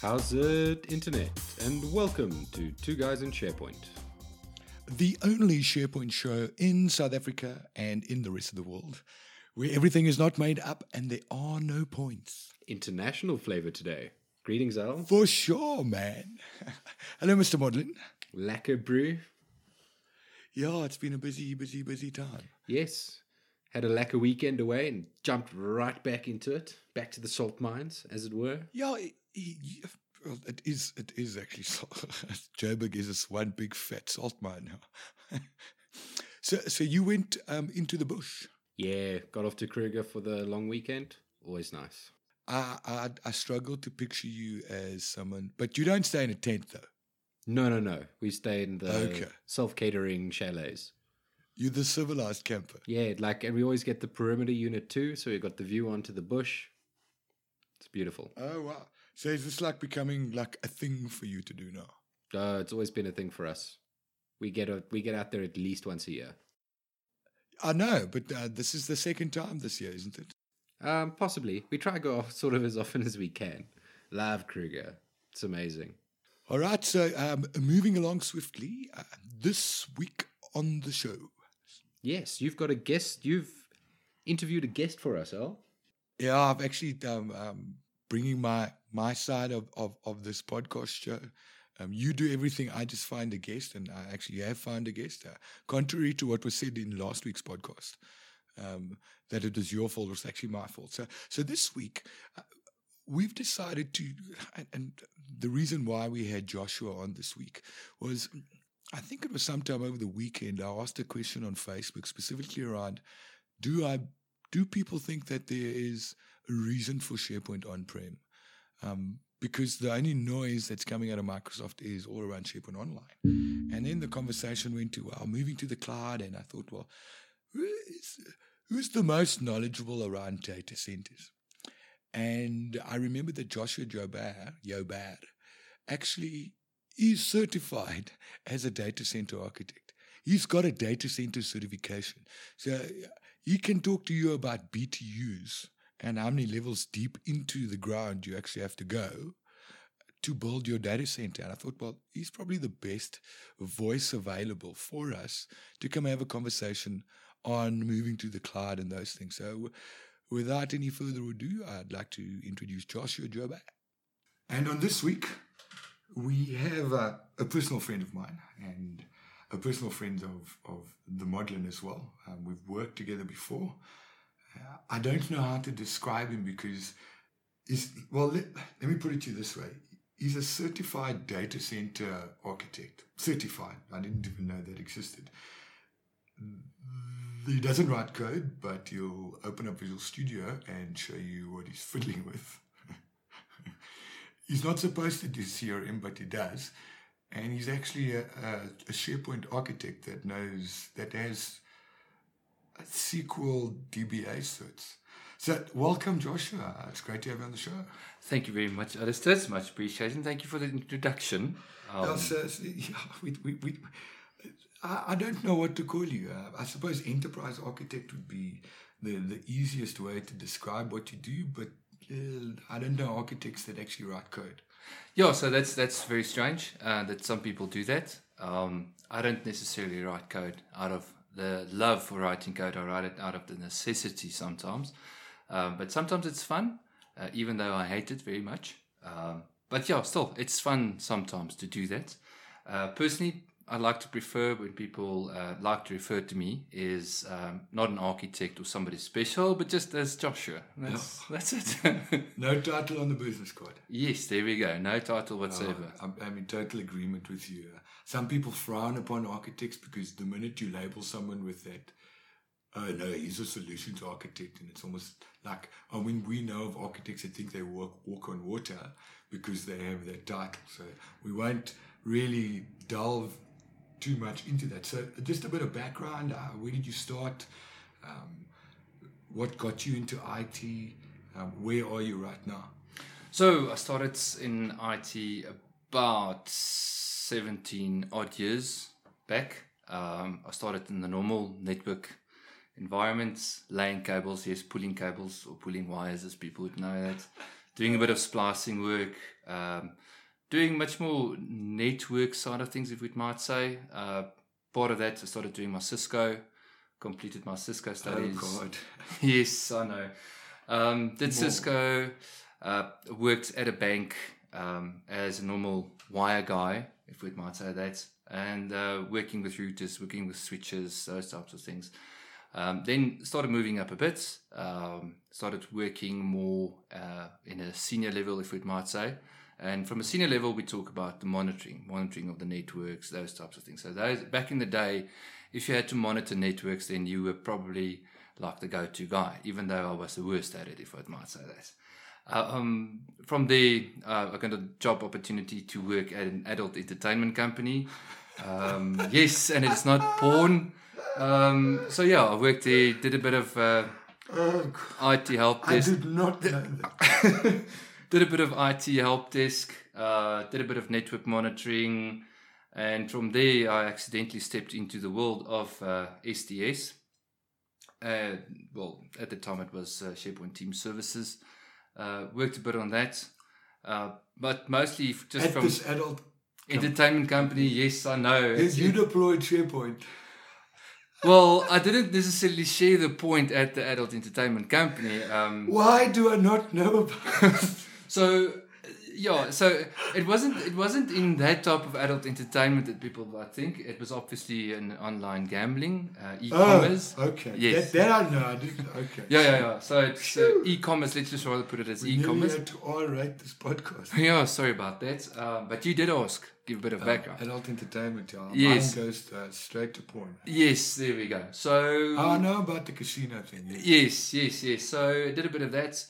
How's it, Internet? And welcome to Two Guys in SharePoint. the only SharePoint show in South Africa and in the rest of the world where everything is not made up and there are no points. International flavor today. Greetings, Al. For sure, man. Hello, Mr. Modlin. Lacquer brew. Yeah, it's been a busy, busy, busy time. Yes. Had a lacquer weekend away and jumped right back into it, back to the salt mines, as it were. Yeah, it, well, it is. It is actually. salt. Joburg is this one big fat salt mine now. so, so you went um, into the bush. Yeah, got off to Kruger for the long weekend. Always nice. I, I, I struggle to picture you as someone, but you don't stay in a tent though. No, no, no. We stay in the Okay. self catering chalets. You're the civilized camper. Yeah, like, and we always get the perimeter unit too, so we got the view onto the bush. It's beautiful. Oh wow! So is this like becoming like a thing for you to do now? Uh, it's always been a thing for us. We get a, we get out there at least once a year. I know, but uh, this is the second time this year, isn't it? Um, possibly. We try to go off sort of as often as we can. Love Kruger. It's amazing. All right. So um, moving along swiftly, uh, this week on the show. Yes, you've got a guest. You've interviewed a guest for us, Al. Yeah, I've actually um, um, bringing my my side of of, of this podcast show. Um, you do everything. I just find a guest, and I actually have found a guest. Uh, contrary to what was said in last week's podcast, um, that it was your fault, it was actually my fault. So, so this week, uh, we've decided to, and, and the reason why we had Joshua on this week was, I think it was sometime over the weekend. I asked a question on Facebook specifically around, do I, do people think that there is a reason for SharePoint on-prem? Um, because the only noise that's coming out of Microsoft is all around SharePoint Online. And then the conversation went to, well, moving to the cloud. And I thought, well, who is, who's the most knowledgeable around data centers? And I remember that Joshua Jobar, Jobar actually is certified as a data center architect. He's got a data center certification. So he can talk to you about BTUs and how many levels deep into the ground you actually have to go to build your data center. And I thought, well, he's probably the best voice available for us to come have a conversation on moving to the cloud and those things. So, without any further ado, I'd like to introduce Joshua Joba. And on this week, we have uh, a personal friend of mine and a personal friend of, of the Modlin as well. Um, we've worked together before. I don't know how to describe him because he's, well, let, let me put it to you this way. He's a certified data center architect. Certified. I didn't even know that existed. He doesn't write code, but he'll open up Visual Studio and show you what he's fiddling with. he's not supposed to do CRM, but he does. And he's actually a, a, a SharePoint architect that knows, that has SQL DBA suits. So, welcome, Joshua. It's great to have you on the show. Thank you very much, Alistair. It's much appreciated. Thank you for the introduction. Um, Yeah, so, so, yeah, we, we, we, I, I don't know what to call you. Uh, I suppose enterprise architect would be the, the easiest way to describe what you do, but uh, I don't know architects that actually write code. yeah, so that's that's very strange uh, that some people do that. Um, I don't necessarily write code out of the love for writing code. I write it out of the necessity sometimes, um, but sometimes it's fun, uh, even though I hate it very much. Um, but yeah, still, it's fun sometimes to do that. Uh, personally, I like to prefer when people uh, like to refer to me is um, not an architect or somebody special, but just as Joshua. That's that's it. No title on the business card. yes, there we go. No title whatsoever. I'm, I'm in total agreement with you. Some people frown upon architects because the minute you label someone with that, oh no, he's a solutions architect, and it's almost like, I mean, we know of architects that think they walk, walk on water because they have that title. So we won't really delve too much into that. So just a bit of background. Uh, where did you start? Um, what got you into IT? Um, where are you right now? So I started in IT about 17 odd years back. Um, I started in the normal network environments, laying cables, yes, pulling cables or pulling wires, as people would know that. doing a bit of splicing work, um, doing much more network side of things, if we might say. Uh, part of that, I started doing my Cisco, completed my Cisco studies. Oh God. yes, I know. Um, did Cisco, uh, worked at a bank um, as a normal wire guy, if we might say that, and uh, working with routers, working with switches, those types of things. Um, then started moving up a bit, um, started working more uh, in a senior level, if we might say. And from a senior level, we talk about the monitoring, monitoring of the networks, those types of things. So those back in the day, if you had to monitor networks, then you were probably like the go-to guy, even though I was the worst at it, if I might say that. Uh, um, from there, uh, I got a job opportunity to work at an adult entertainment company. Um, yes, and it's not porn. Um, so yeah, I worked there, did a bit of uh, Oh, IT help I desk, did not did a bit of IT help desk, uh, did a bit of network monitoring, and from there I accidentally stepped into the world of uh, STS. Uh, well, at the time it was uh, SharePoint Team Services. Uh, worked a bit on that, uh, but mostly just At from this adult, entertainment company. Yes, I know. yes, you deployed SharePoint. well, I didn't necessarily share the point at the adult entertainment company. Um, Why do I not know about So yeah, so it wasn't it wasn't in that type of adult entertainment that people I think it was obviously an online gambling, uh, e-commerce. Oh, okay. Yes. That, that I know. I didn't. Okay. Yeah, yeah, yeah. So it's uh, e-commerce. Let's just rather put it as We e-commerce. had to all rate this podcast. Yeah, sorry about that. Uh, but you did ask. Give a bit of background. Adult entertainment, yeah. Yes. Mine goes uh, straight to porn. yes, there we go. So I know about the casino thing. Yes. Yes, yes, yes. So I did a bit of that.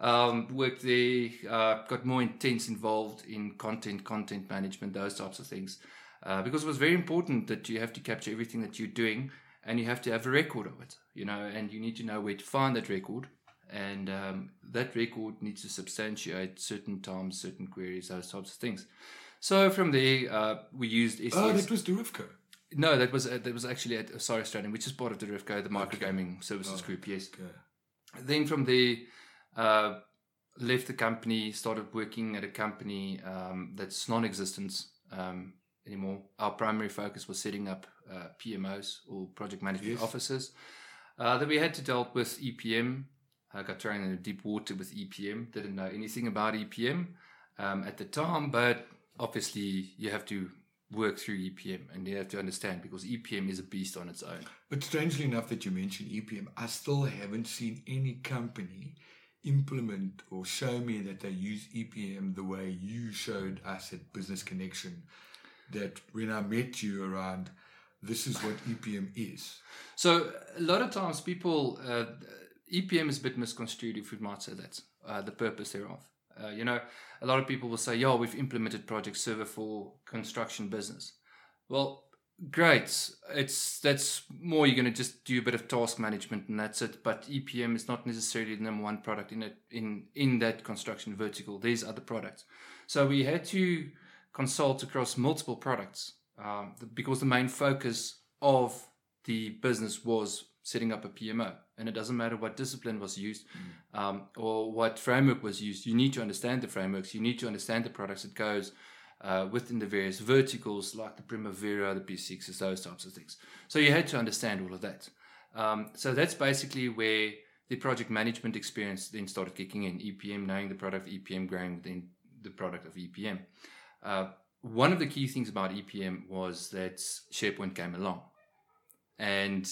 Um, worked there, uh, got more intense involved in content, content management, those types of things. Uh, because it was very important that you have to capture everything that you're doing and you have to have a record of it, you know, and you need to know where to find that record. And um, that record needs to substantiate certain times, certain queries, those types of things. So from there, uh, we used SES. Oh, that was Durivco. no, that was uh, that was actually at Osiris Australian, which is part of the RIFCO, the Micro microgaming services Oh. group. Yes. Okay. Then from there, uh, left the company, started working at a company um, that's non-existent um, anymore. Our primary focus was setting up uh, PMOs or project management Yes. offices. Uh, then we had to deal with EPM. I got thrown in the deep water with EPM. Didn't know anything about EPM um, at the time, but obviously you have to work through EPM and you have to understand because EPM is a beast on its own. But strangely enough, that you mentioned EPM, I still haven't seen any company implement or show me that they use EPM the way you showed us at Business Connexion. That when I met you around, this is what EPM is. So a lot of times people uh, EPM is a bit misconstrued, if we might say that uh, the purpose thereof. Uh, you know, a lot of people will say, "Yeah, we've implemented Project Server for construction business." Well, great. It's that's more you're going to just do a bit of task management and that's it. But EPM is not necessarily the number one product in it in in that construction vertical. There's other products, so we had to consult across multiple products um, because the main focus of the business was setting up a PMO. And it doesn't matter what discipline was used um, or what framework was used. You need to understand the frameworks. You need to understand the products It goes uh, within the various verticals like the Primavera, the P6s, those types of things. So you had to understand all of that. Um, so that's basically where the project management experience then started kicking in. EPM, knowing the product EPM, growing within the product of EPM. Uh, one of the key things about EPM was that SharePoint came along. And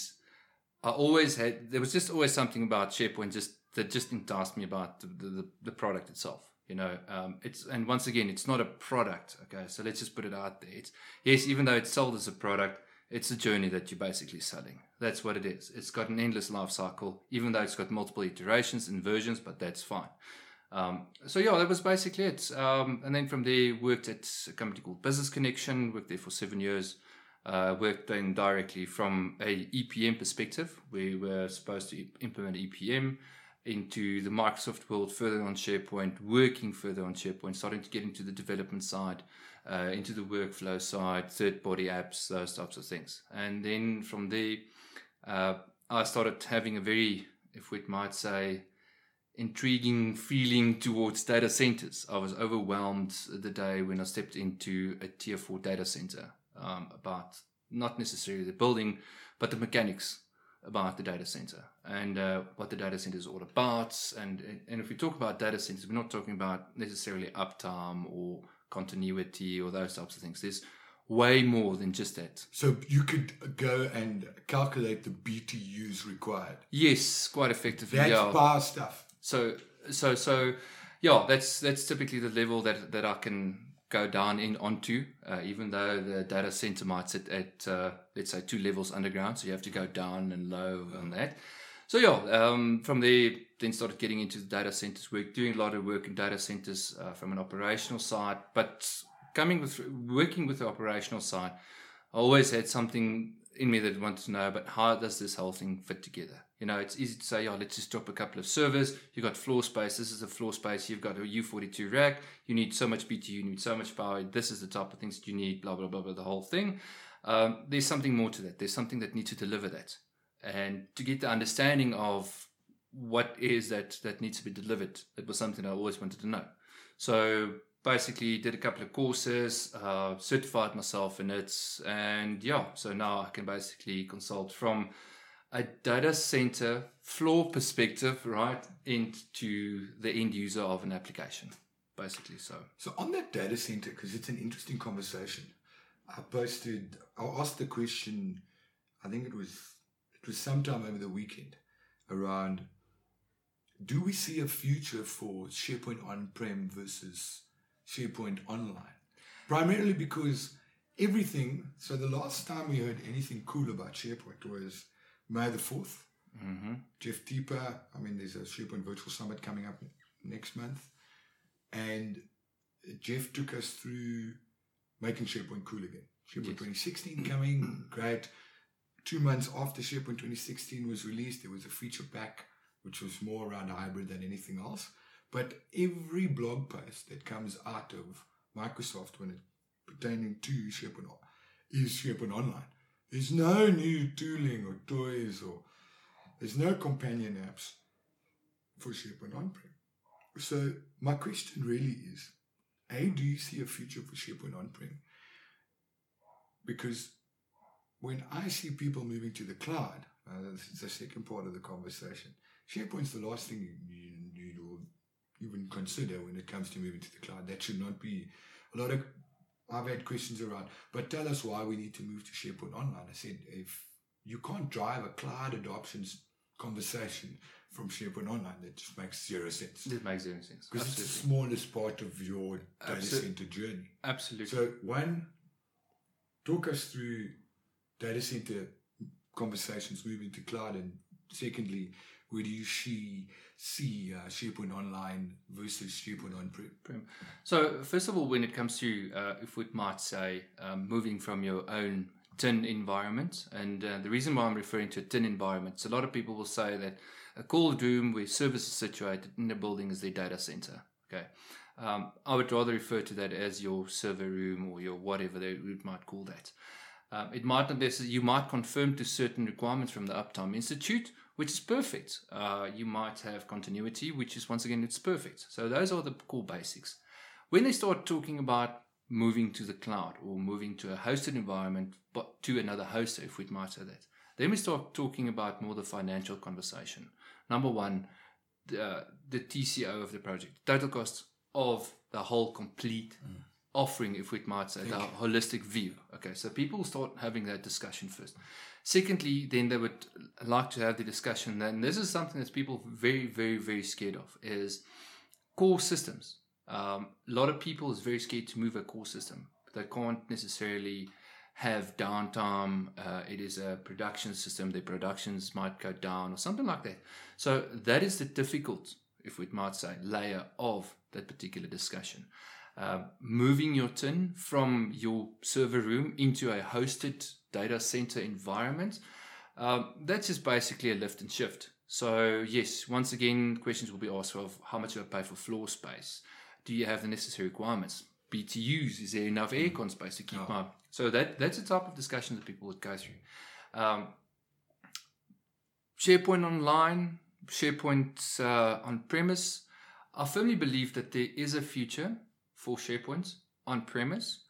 I always had, there was just always something about SharePoint just that just enticed me about the, the, the product itself. You know, um, it's, and once again, it's not a product. Okay. So let's just put it out there. It's, yes, even though it's sold as a product, it's a journey that you're basically selling. That's what it is. It's got an endless life cycle, even though it's got multiple iterations and versions, but that's fine. Um, so yeah, that was basically it. Um, and then from there, worked at a company called Business Connexion. Worked there for seven years. Uh, worked then directly from a EPM perspective. We were supposed to implement EPM into the Microsoft world, further on SharePoint, working further on SharePoint, starting to get into the development side, uh, into the workflow side, third-party apps, those types of things. And then from there, uh, I started having a very, if we might say, intriguing feeling towards data centers. I was overwhelmed the day when I stepped into a tier four data center um, about not necessarily the building, but the mechanics about the data center and uh, what the data center is all about. And and if we talk about data centers, we're not talking about necessarily uptime or continuity or those types of things. There's way more than just that. So you could go and calculate the BTUs required. Yes, quite effectively. That's yeah. bar stuff. So so so yeah, that's that's typically the level that that I can go down in onto, uh, even though the data center might sit at uh, let's say two levels underground, so you have to go down and low on that. So yeah, um, from there, then started getting into the data centers work, doing a lot of work in data centers uh, from an operational side, but coming with working with the operational side, I always had something in me that wanted to know, but how does this whole thing fit together? You know, it's easy to say, yeah, let's just drop a couple of servers. You've got floor space. This is a floor space. You've got a U42 rack. You need so much BTU. You need so much power. This is the type of things that you need, blah, blah, blah, blah, the whole thing. Um, there's something more to that. There's something that needs to deliver that. And to get the understanding of what is that that needs to be delivered, it was something I always wanted to know. So basically did a couple of courses, uh, certified myself in it, and yeah, so now I can basically consult from a data center floor perspective, right, into the end user of an application, basically. So, So on that data center, because it's an interesting conversation, I posted, I asked the question, I think it was, it was sometime over the weekend around, do we see a future for SharePoint on-prem versus SharePoint online? Primarily because everything, so the last time we heard anything cool about SharePoint was May the 4th. mm-hmm. Jeff Teper, I mean, there's a SharePoint Virtual Summit coming up next month. And Jeff took us through making SharePoint cool again. SharePoint Yes. 2016 coming, great. Two months after SharePoint 2016 was released, there was a feature pack which was more around hybrid than anything else. But every blog post that comes out of Microsoft when it pertaining to SharePoint is SharePoint Online. There's no new tooling or toys or there's no companion apps for SharePoint on-prem. So my question really is, A, do you see a future for SharePoint on-prem? Because when I see people moving to the cloud, uh, this is the second part of the conversation, SharePoint's the last thing you, you, you even consider when it comes to moving to the cloud. That should not be a lot of I've had questions around, but tell us why we need to move to SharePoint Online. I said, if you can't drive a cloud adoptions conversation from SharePoint Online, that just makes zero sense. It makes zero sense. Because it's the smallest part of your data Absolute- center journey. Absolutely. So, one, talk us through data center conversations moving to cloud, and secondly, where do you see see uh, SharePoint Online versus SharePoint on-prem? So, first of all, when it comes to, uh, if we might say, um, moving from your own tin environment, and uh, the reason why I'm referring to a tin environment, a lot of people will say that a cold room where service is situated in the building is their data center. Okay. Um, I would rather refer to that as your server room or your whatever they might call that. Um, it might not necessarily, you might confirm to certain requirements from the Uptime Institute, which is perfect. Uh, you might have continuity, which is once again, it's perfect. So those are the core basics. When they start talking about moving to the cloud or moving to a hosted environment, but to another hoster, if we might say that, then we start talking about more the financial conversation. Number one, the, the TCO of the project, total cost of the whole complete offering, if we might say, the holistic view. Okay, so people start having that discussion first. Secondly, then they would like to have the discussion. Then this is something that people very, very, very scared of is core systems. Um, a lot of people is very scared to move a core system. They can't necessarily have downtime. Uh, it is a production system. Their productions might go down or something like that. So that is the difficult, if we might say, layer of that particular discussion. Uh, moving your tin from your server room into a hosted data center environment, um, that's just basically a lift and shift. So yes, once again, questions will be asked of how much do I pay for floor space? Do you have the necessary requirements? BTUs, is there enough aircon space to keep my so that that's the type of discussion that people would go through. Um, SharePoint Online SharePoint uh, on premise, I firmly believe that there is a future for SharePoint on premise.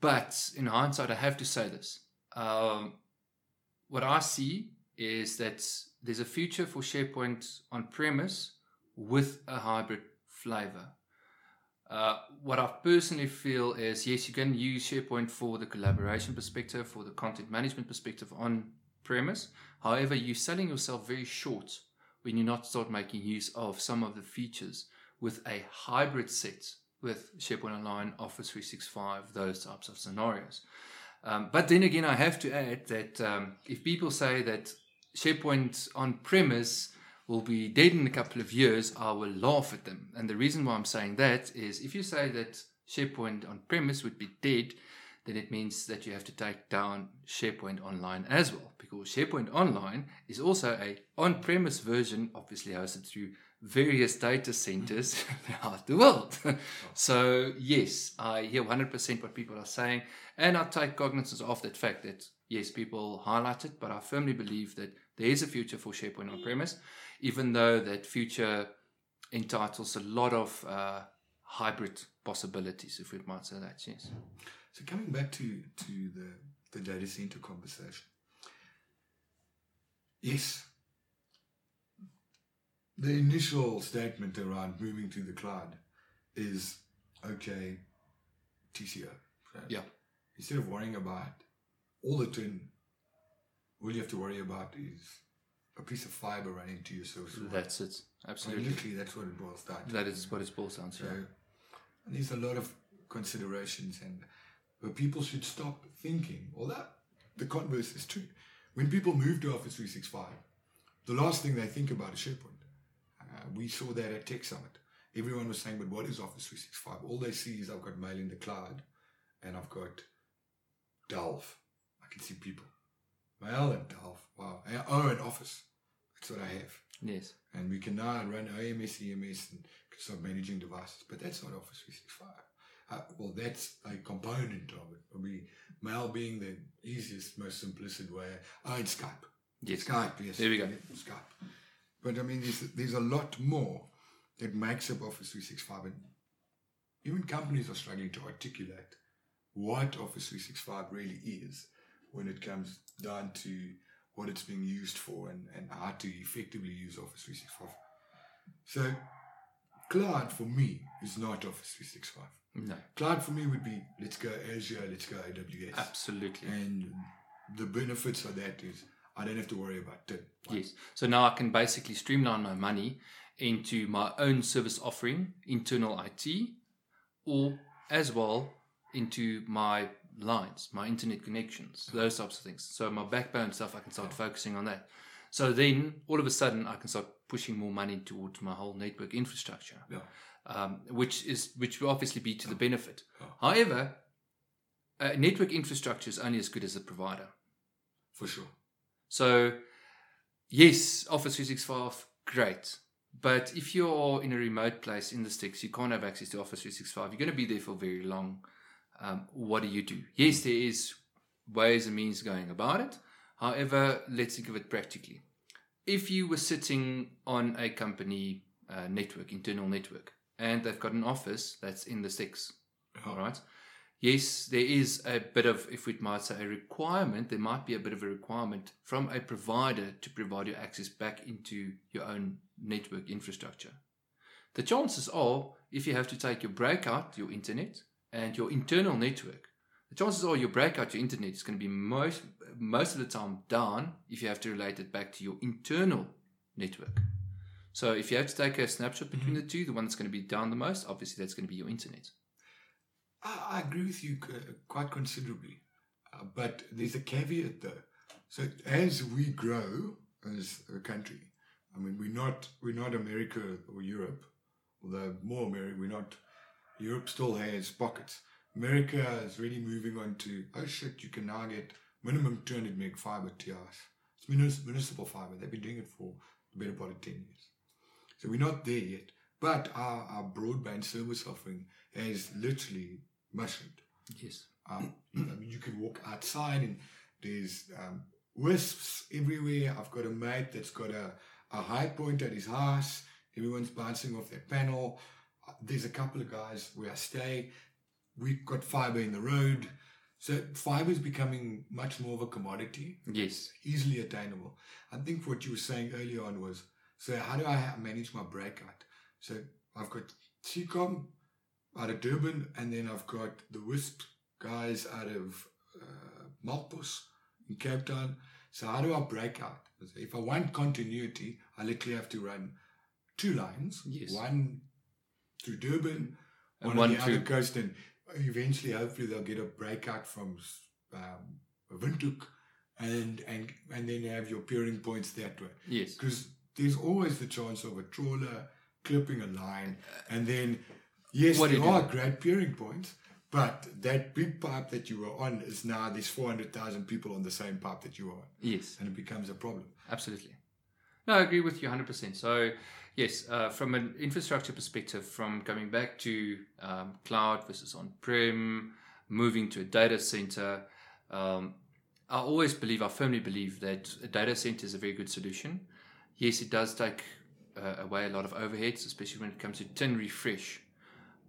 But in hindsight, I have to say this. Um, what I see is that there's a future for SharePoint on premise with a hybrid flavor. Uh, what I personally feel is yes, you can use SharePoint for the collaboration perspective, for the content management perspective on premise. However, you're selling yourself very short when you not start making use of some of the features with a hybrid set with SharePoint Online, Office 365, those types of scenarios. Um, but then again, I have to add that um, if people say that SharePoint on premise will be dead in a couple of years, I will laugh at them. And the reason why I'm saying that is if you say that SharePoint on premise would be dead, then it means that you have to take down SharePoint Online as well, because SharePoint Online is also a on-premise version, obviously hosted through various data centers throughout the world. so yes, I hear 100% what people are saying, and I take cognizance of that fact that yes, people highlight it, but I firmly believe that there is a future for SharePoint on-premise even though that future entitles a lot of uh, hybrid possibilities, if we might say that, yes. So coming back to, to the, the data center conversation, yes, the initial statement around moving to the cloud is okay, TCO. Right? Yeah. Instead of worrying about all the tin, all you have to worry about is a piece of fiber running to your service. That's it. Absolutely. literally, that's what it boils down to. That is what it boils down to. So, and there's a lot of considerations, and where people should stop thinking. That the converse is true. When people move to Office 365, the last thing they think about is SharePoint. Uh, we saw that at Tech Summit. Everyone was saying, but what is Office 365? All they see is I've got mail in the cloud and I've got Delve. I can see people. Mail and Delve. Wow. Oh, and Office. That's what I have. Yes. And we can now run AMS, EMS, and start managing devices. But that's not Office 365. Uh, well, that's a component of it. Probably mail being the easiest, most simplistic way. Oh, it's Skype. Yes. Skype, yes. There we go. Skype. But I mean, there's, there's a lot more that makes up Office 365. And even companies are struggling to articulate what Office 365 really is when it comes down to what it's being used for and, and how to effectively use Office 365. So, cloud for me is not Office 365. No. Cloud for me would be let's go Azure, let's go AWS. Absolutely. And the benefits of that is I don't have to worry about it. Yes. So now I can basically streamline my money into my own service offering, internal IT, or as well into my lines, my internet connections, those types of things. So my backbone stuff, I can start focusing on that. So then all of a sudden, I can start pushing more money towards my whole network infrastructure, Yeah. um, which is which will obviously be to the benefit. However, uh, network infrastructure is only as good as the provider. For sure. So, yes, Office 365, great. But if you're in a remote place in the sticks, you can't have access to Office 365. You're going to be there for very long. Um, what do you do? Yes, there is ways and means going about it. However, let's think of it practically. If you were sitting on a company uh, network, internal network, and they've got an office that's in the sticks, all right? Yes, there is a bit of, if we might say, a requirement. There might be a bit of a requirement from a provider to provide you access back into your own network infrastructure. The chances are, if you have to take your breakout, your internet, and your internal network, the chances are your breakout, your internet is going to be most most of the time down if you have to relate it back to your internal network. So if you have to take a snapshot between mm-hmm. the two, the one that's going to be down the most, obviously that's going to be your internet. I, agree with you uh, quite considerably. Uh, but there's a caveat though. So as we grow as a country, I mean, we're not, we're not America or Europe, although more America, we're not, Europe still has pockets. America is really moving on to, oh shit, you can now get minimum 200 meg fiber TIs. It's munis- municipal fiber. They've been doing it for the better part of 10 years. So we're not there yet. But our, our broadband service offering has literally mushroomed. Yes. Um, I mean, you can walk outside and there's um, wisps everywhere. I've got a mate that's got a a high point at his house. Everyone's bouncing off their panel. Uh, There's a couple of guys where I stay. We've got fiber in the road. So fiber is becoming much more of a commodity, Yes. easily attainable. I think what you were saying earlier on was, so how do I manage my breakout? So I've got TCOM out of Durban, and then I've got the WISP guys out of uh, Malpus in Cape Town. So how do I break out? If I want continuity, I literally have to run two lines. Yes. One through Durban, And one, one on the other through- coast, and eventually, hopefully, they'll get a breakout from um, Windhoek, and and and then have your peering points that way. Yes. Because there's always the chance of a trawler clipping a line, and then yes, What there are great peering points. But that big pipe that you were on is now there's 400,000 people on the same pipe that you are on, Yes. and it becomes a problem. Absolutely. No, I agree with you 100%. So, yes, uh, from an infrastructure perspective, from coming back to um, cloud versus on prem, moving to a data center, um, I always believe, I firmly believe that a data center is a very good solution. Yes, it does take uh, away a lot of overheads, especially when it comes to tin refresh.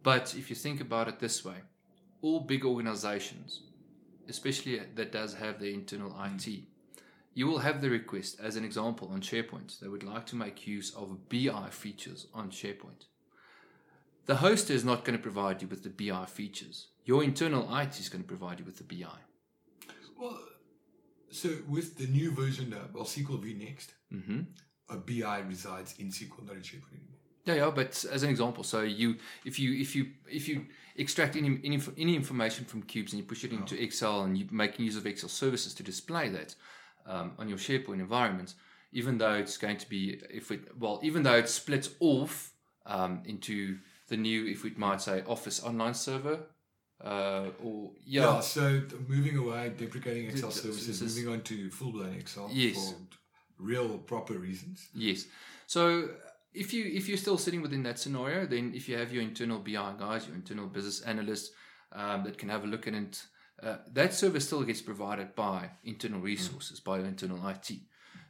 But if you think about it this way, all big organizations, especially that does have their internal IT, you will have the request, as an example, on SharePoint. They would like to make use of BI features on SharePoint. The hoster is not going to provide you with the BI features. Your internal IT is going to provide you with the BI. Well, so with the new version of well, SQL V Next, hmm a BI resides in SQL, not in SharePoint anymore. Yeah, yeah, but as an example, so you if you if you if you extract any any, any information from cubes and you push it into Excel and you're making use of Excel services to display that um, on your SharePoint environment, even though it's going to be if it well even though it splits off um, into the new if we might say Office Online Server uh, or Yeah, yeah, so moving away, deprecating Excel services, moving on to full blown Excel Yes. for real proper reasons. Yes. So if you if you're still sitting within that scenario, then if you have your internal BI guys, your internal business analysts um, that can have a look at it, uh, that service still gets provided by internal resources, by your internal IT.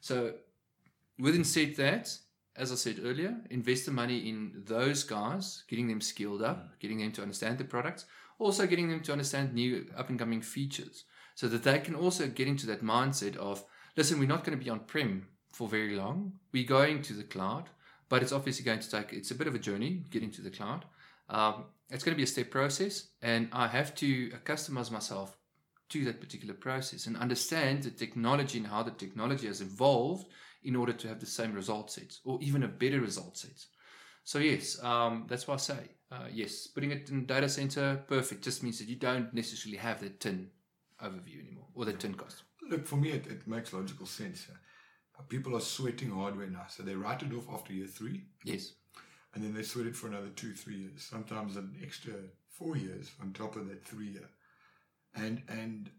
So within said that, as I said earlier, invest the money in those guys, getting them skilled up, getting them to understand the products, also getting them to understand new up and coming features, so that they can also get into that mindset of, listen, we're not going to be on prem for very long. We're going to the cloud, but it's obviously going to take. It's a bit of a journey getting to the cloud. Um, it's going to be a step process, and I have to customize myself to that particular process and understand the technology and how the technology has evolved in order to have the same result sets or even a better result set. So yes, um, that's why I say uh, yes. Putting it in data center, perfect. Just means that you don't necessarily have the tin overview anymore or the tin cost. Look, for me, it, it makes logical sense. People are sweating hardware now, so they write it off after year three, Yes, and then they sweat it for another two, three years, sometimes an extra four years on top of that three year. And and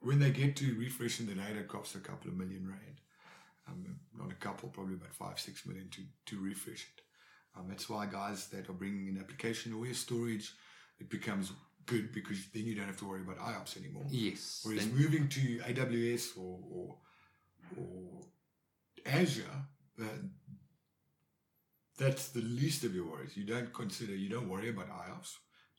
when they get to refreshing the data, it costs a couple of million rand. Um, not a couple, probably about five, six million to, to refresh it. Um, that's why guys that are bringing in application aware storage, it becomes good because then you don't have to worry about IOPS anymore. yes. Whereas moving to AWS or or, or Azure, that's the least of your worries. You don't consider, you don't worry about IOPS.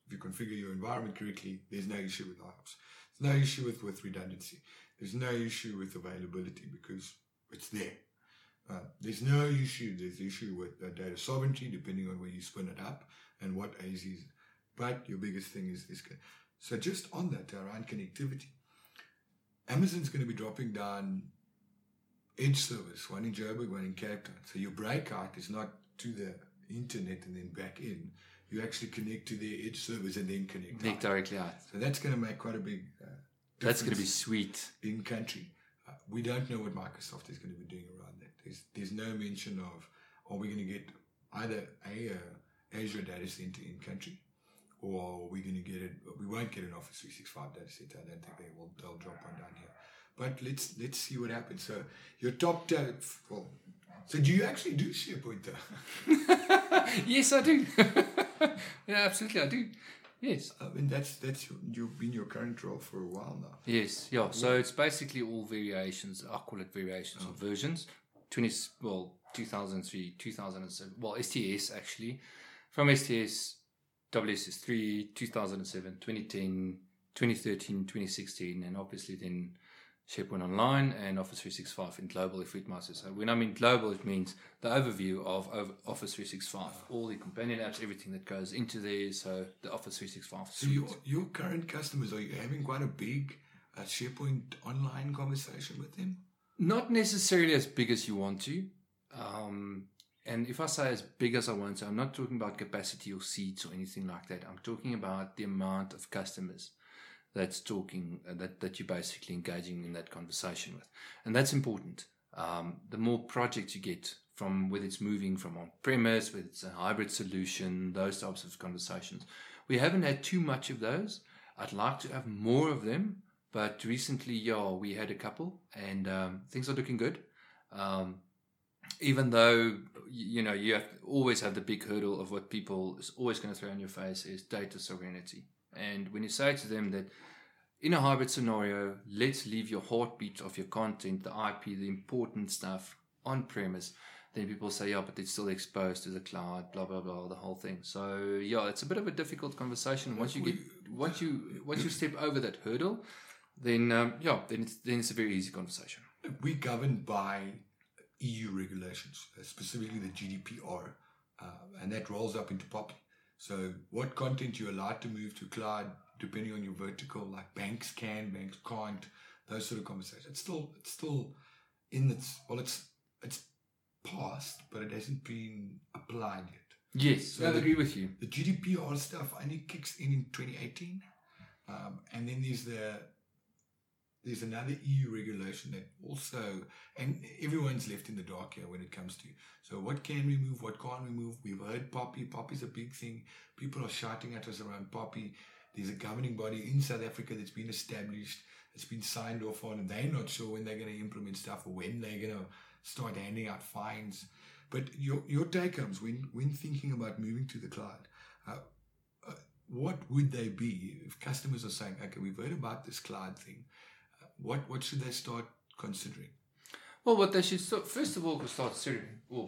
If you configure your environment correctly, there's no issue with IOPS. There's no issue with, with redundancy. There's no issue with availability because it's there. Uh, there's no issue. There's issue with uh, data sovereignty, depending on where you spin it up and what AZs. But your biggest thing is this. so just on that around connectivity. Amazon's going to be dropping down edge service, one in Joburg, one in Cape Town. So your breakout is not to the internet and then back in. You actually connect to their edge service and then connect. Connect directly out. So that's going to make quite a big. Uh, That's going to be sweet. in country. Uh, we don't know what Microsoft is going to be doing around that. There's there's no mention of are we going to get either a uh, Azure data center in country, or are we going to get it? We won't get an Office 365 data center. I don't think they will. They'll drop one down here. But let's let's see what happens. So your top ten. Well, so do you actually do though? yes, I do. yeah, absolutely, I do. Yes. I mean that's that's you've been your current role for a while now. Yes, yeah. So it's basically all variations. I call it variations or oh. versions. 20 well 2003 2007 well STS actually from STS WSS3 2007 2010 2013 2016 and obviously then SharePoint Online and Office 365 in global if it matters. So when I mean global, it means the overview of, of Office 365, all the companion apps, everything that goes into there. So the Office 365. So your your current customers are you having quite a big uh, SharePoint Online conversation with them? Not necessarily as big as you want to. Um, and if I say as big as I want to, I'm not talking about capacity or seats or anything like that. I'm talking about the amount of customers that's talking uh, that that you're basically engaging in that conversation with, and that's important. Um, the more projects you get from whether it's moving from on premise, whether it's a hybrid solution, those types of conversations. We haven't had too much of those. I'd like to have more of them, but recently, yeah, we had a couple, and um, things are looking good. Um, even though you know you have always have the big hurdle of what people is always going to throw in your face is data sovereignty and when you say to them that in a hybrid scenario, let's leave your heartbeat of your content, the IP, the important stuff on premise, then people say, yeah, but it's still exposed to the cloud, blah blah blah, the whole thing. So yeah, it's a bit of a difficult conversation. Once you get, once you once you step over that hurdle, then um, yeah, then it's then it's a very easy conversation. We're governed by EU regulations, specifically the GDPR, uh, and that rolls up into POPI. So what content you're allowed to move to cloud, depending on your vertical, like banks can, banks can't, those sort of conversations. It's still it's still in its well, it's it's passed, but it hasn't been applied yet. Yes, so I agree with you. The GDPR stuff only kicks in in 2018, um, and then there's the there's another EU regulation that also, and everyone's left in the dark here when it comes to. So, what can we move? What can't we move? We've heard POPI. POPI's a big thing. People are shouting at us around POPI. There's a governing body in South Africa that's been established, that's been signed off on, and they're not sure when they're going to implement stuff or when they're going to start handing out fines. But your your take homes when when thinking about moving to the cloud. Uh, uh, what would they be if customers are saying, okay, we've heard about this cloud thing what what should they start considering? Well, what they should start, first of all start considering, or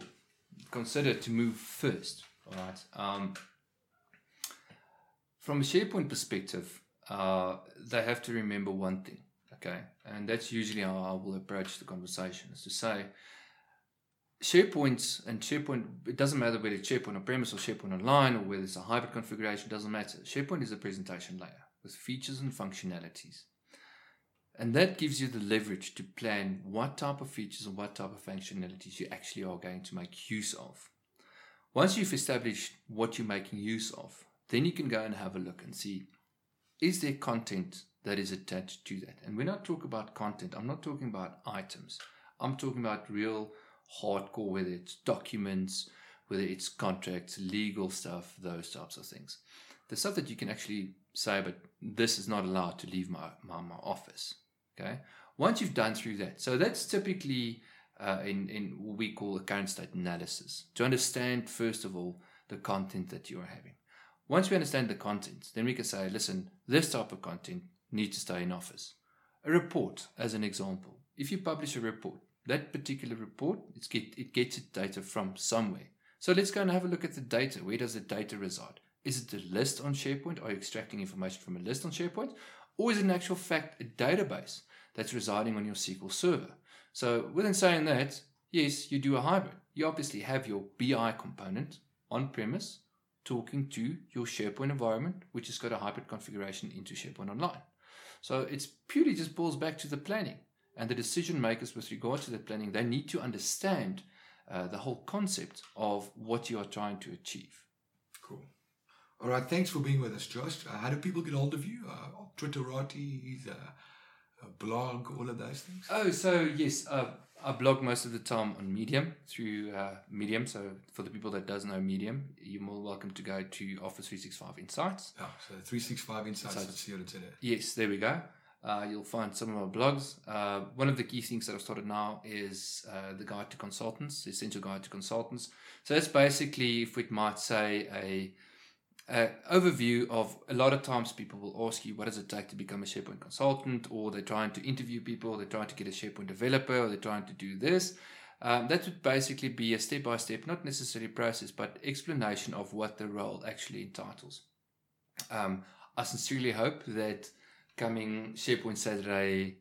consider to move first. All right. Um, from a SharePoint perspective, uh, they have to remember one thing. Okay, and that's usually how I will approach the conversation: is to say. SharePoint and SharePoint, it doesn't matter whether it's SharePoint on premise or SharePoint online or whether it's a hybrid configuration, doesn't matter. SharePoint is a presentation layer with features and functionalities. And that gives you the leverage to plan what type of features and what type of functionalities you actually are going to make use of. Once you've established what you're making use of, then you can go and have a look and see is there content that is attached to that? And when I talk about content, I'm not talking about items. I'm talking about real hardcore, whether it's documents, whether it's contracts, legal stuff, those types of things. The stuff that you can actually say, but this is not allowed to leave my, my, my office. Okay. Once you've done through that, so that's typically uh, in, in what we call a current state analysis to understand, first of all, the content that you are having. Once we understand the content, then we can say, listen, this type of content needs to stay in office. A report, as an example. If you publish a report, that particular report, get, it gets its data from somewhere. So let's go and have a look at the data. Where does the data reside? Is it a list on SharePoint? Are you extracting information from a list on SharePoint? or is it in actual fact a database that's residing on your SQL server? So, within saying that, yes, you do a hybrid. You obviously have your BI component on premise talking to your SharePoint environment, which has got a hybrid configuration into SharePoint Online. So, it's purely just boils back to the planning. And the decision makers, with regard to that planning, they need to understand uh, the whole concept of what you are trying to achieve. All right, thanks for being with us, Josh. Uh, how do people get hold of you? Uh, Twitterati, uh, blog, all of those things? Oh, so yes, uh, I blog most of the time on Medium through uh, Medium. So for the people that doesn't know Medium, you're more welcome to go to Office 365 Insights. Oh, so 365 Insights. Insights. Yes, there we go. Uh, you'll find some of our blogs. Uh, one of the key things that I've started now is uh, the guide to consultants, the essential guide to consultants. So that's basically, if we might say, a uh, overview of a lot of times people will ask you what does it take to become a SharePoint consultant, or they're trying to interview people, they're trying to get a SharePoint developer, or they're trying to do this. Um, that would basically be a step by step, not necessarily process, but explanation of what the role actually entitles. Um, I sincerely hope that coming SharePoint Saturday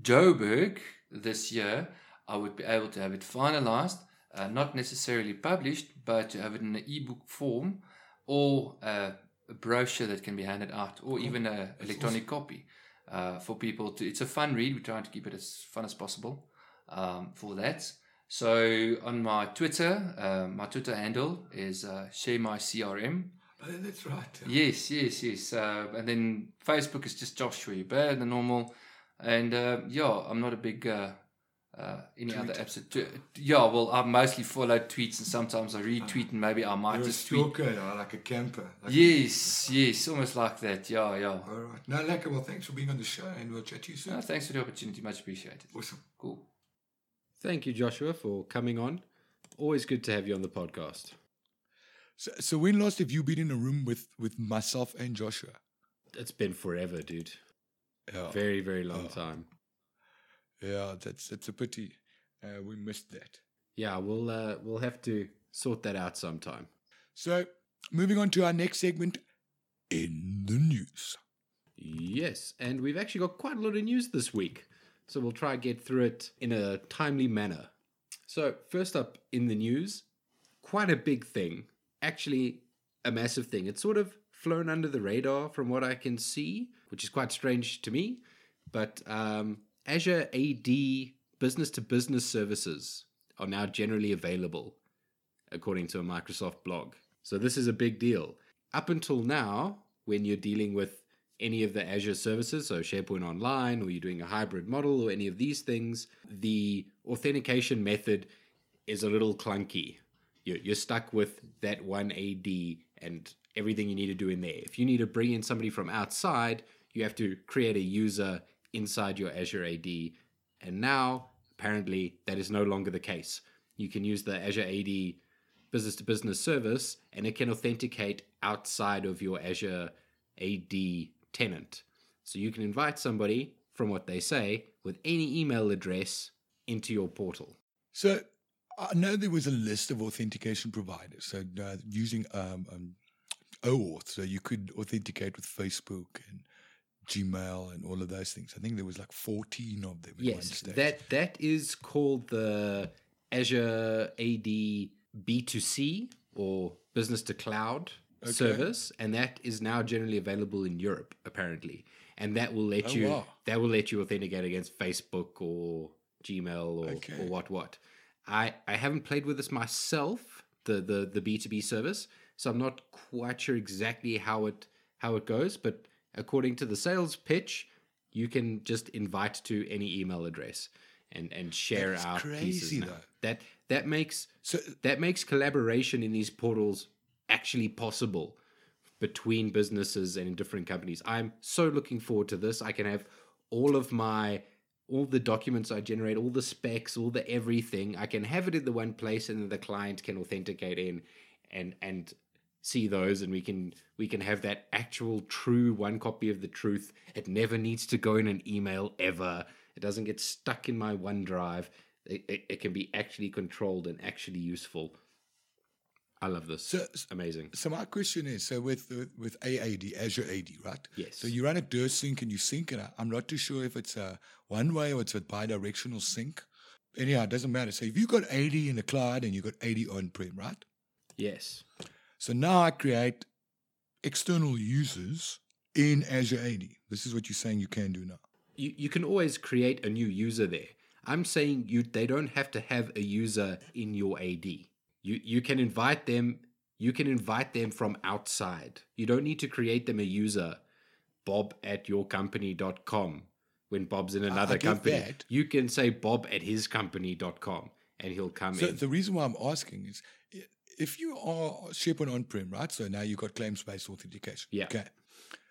Joburg this year, I would be able to have it finalized, uh, not necessarily published, but to have it in an ebook form or uh, a brochure that can be handed out, or even an electronic copy uh, for people to. It's a fun read. We're trying to keep it as fun as possible um, for that. So on my Twitter, uh, my Twitter handle is uh, share my CRM. Oh, that's right. Yes, yes, yes. Uh, and then Facebook is just Joshua Hubert, the normal. And uh, yeah, I'm not a big uh, any other apps. That, yeah, well, I mostly follow tweets and sometimes I retweet and maybe I might You're a just tweet. stalker, yeah, like a camper. Like Yes, yes, almost like that. Yeah, yeah. All right. No, lekker. Well, thanks for being on the show, and we'll chat to you soon. No, thanks for the opportunity. Much appreciated. Awesome. Cool. Thank you, Joshua, for coming on. Always good to have you on the podcast. So, so when last have you been in a room with with myself and Joshua? It's been forever, dude. Yeah, Very, very long Oh. time. Yeah. That's that's a pity. Uh, we missed that. Yeah, we'll uh, we'll have to sort that out sometime. So, moving on to our next segment in the news. Yes, and we've actually got quite a lot of news this week, so we'll try and get through it in a timely manner. So, first up in the news, quite a big thing, actually a massive thing. It's sort of flown under the radar from what I can see, which is quite strange to me. But um, Azure AD business to business services are now generally available, according to a Microsoft blog. So this is a big deal. Up until now, when you're dealing with any of the Azure services, so SharePoint Online, or you're doing a hybrid model, or any of these things, the authentication method is a little clunky. You're, stuck with that one AD and everything you need to do in there. If you need to bring in somebody from outside, you have to create a user inside your Azure AD. And now, apparently, that is no longer the case. You can use the Azure AD business to business service and it can authenticate outside of your Azure AD tenant. So you can invite somebody from what they say with any email address into your portal. So, I know there was a list of authentication providers. So, uh, using um, um, OAuth, so you could authenticate with Facebook and Gmail and all of those things. I think there was like 14 of them Yes, that that is called the Azure AD B2C or business to cloud service, and that is now generally available in Europe, apparently. And that will let Oh, you wow. that will let you authenticate against Facebook or Gmail or, Okay. or what what. I, I haven't played with this myself, the, the the B2B service, so I'm not quite sure exactly how it how it goes, but according to the sales pitch, you can just invite to any email address and and share That's out pieces crazy, now. though. That that makes So, that makes collaboration in these portals actually possible between businesses and in different companies. I'm so looking forward to this. I can have all of my all the documents I generate, all the specs, all the everything. I can have it in the one place and then the client can authenticate in and and see those and we can we can have that actual true one copy of the truth. It never needs to go in an email ever. It doesn't get stuck in my OneDrive. It, it, it can be actually controlled and actually useful. I love this. So- Amazing. so my question is, so with with, with AAD, Azure AD, right? Yes. So you run a DIR sync and you sync it. I'm not too sure if it's a one way or it's a bi-directional sync. Anyhow, it doesn't matter. So if you got AD in the cloud and you got AD on-prem, right? Yes. So now I create external users in Azure AD. This is what you're saying you can do now. You you can always create a new user there. I'm saying you they don't have to have a user in your AD. You you can invite them you can invite them from outside. You don't need to create them a user bob at yourcompany.com when Bob's in another company. that. You can say bob at hiscompany.com and he'll come in. So in. the reason why I'm asking is if you are SharePoint on-prem, right? So now you've got claims-based authentication. Yeah. Okay.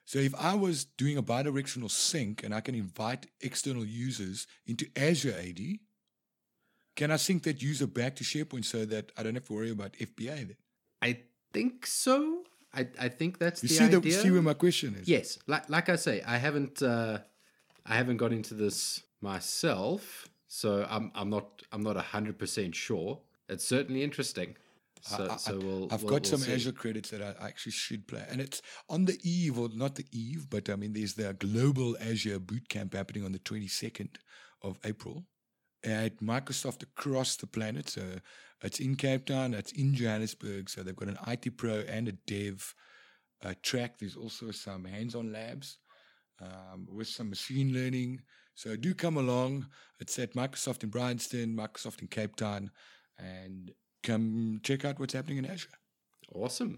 So if I was doing a bidirectional sync and I can invite external users into Azure AD, can I sync that user back to SharePoint so that I don't have to worry about FBA then? I think so. I, I think that's You the see idea. the see where my question is? Yes, like like I say, I haven't uh, I haven't got into this myself, So I'm I'm not I'm not hundred percent sure. It's certainly interesting. So, I- so we'll. I've we'll- got we'll some see. Azure credits that I actually should play, and it's on the eve, or not the eve, but I mean, there's the global Azure bootcamp happening on the 22nd of April at Microsoft across the planet. So it's in Cape Town, it's in Johannesburg. So they've got an IT pro and a dev uh, track. There's also some hands-on labs um, with some machine learning. So do come along. It's at Microsoft in Bryanston, Microsoft in Cape Town, and come check out what's happening in Azure. Awesome.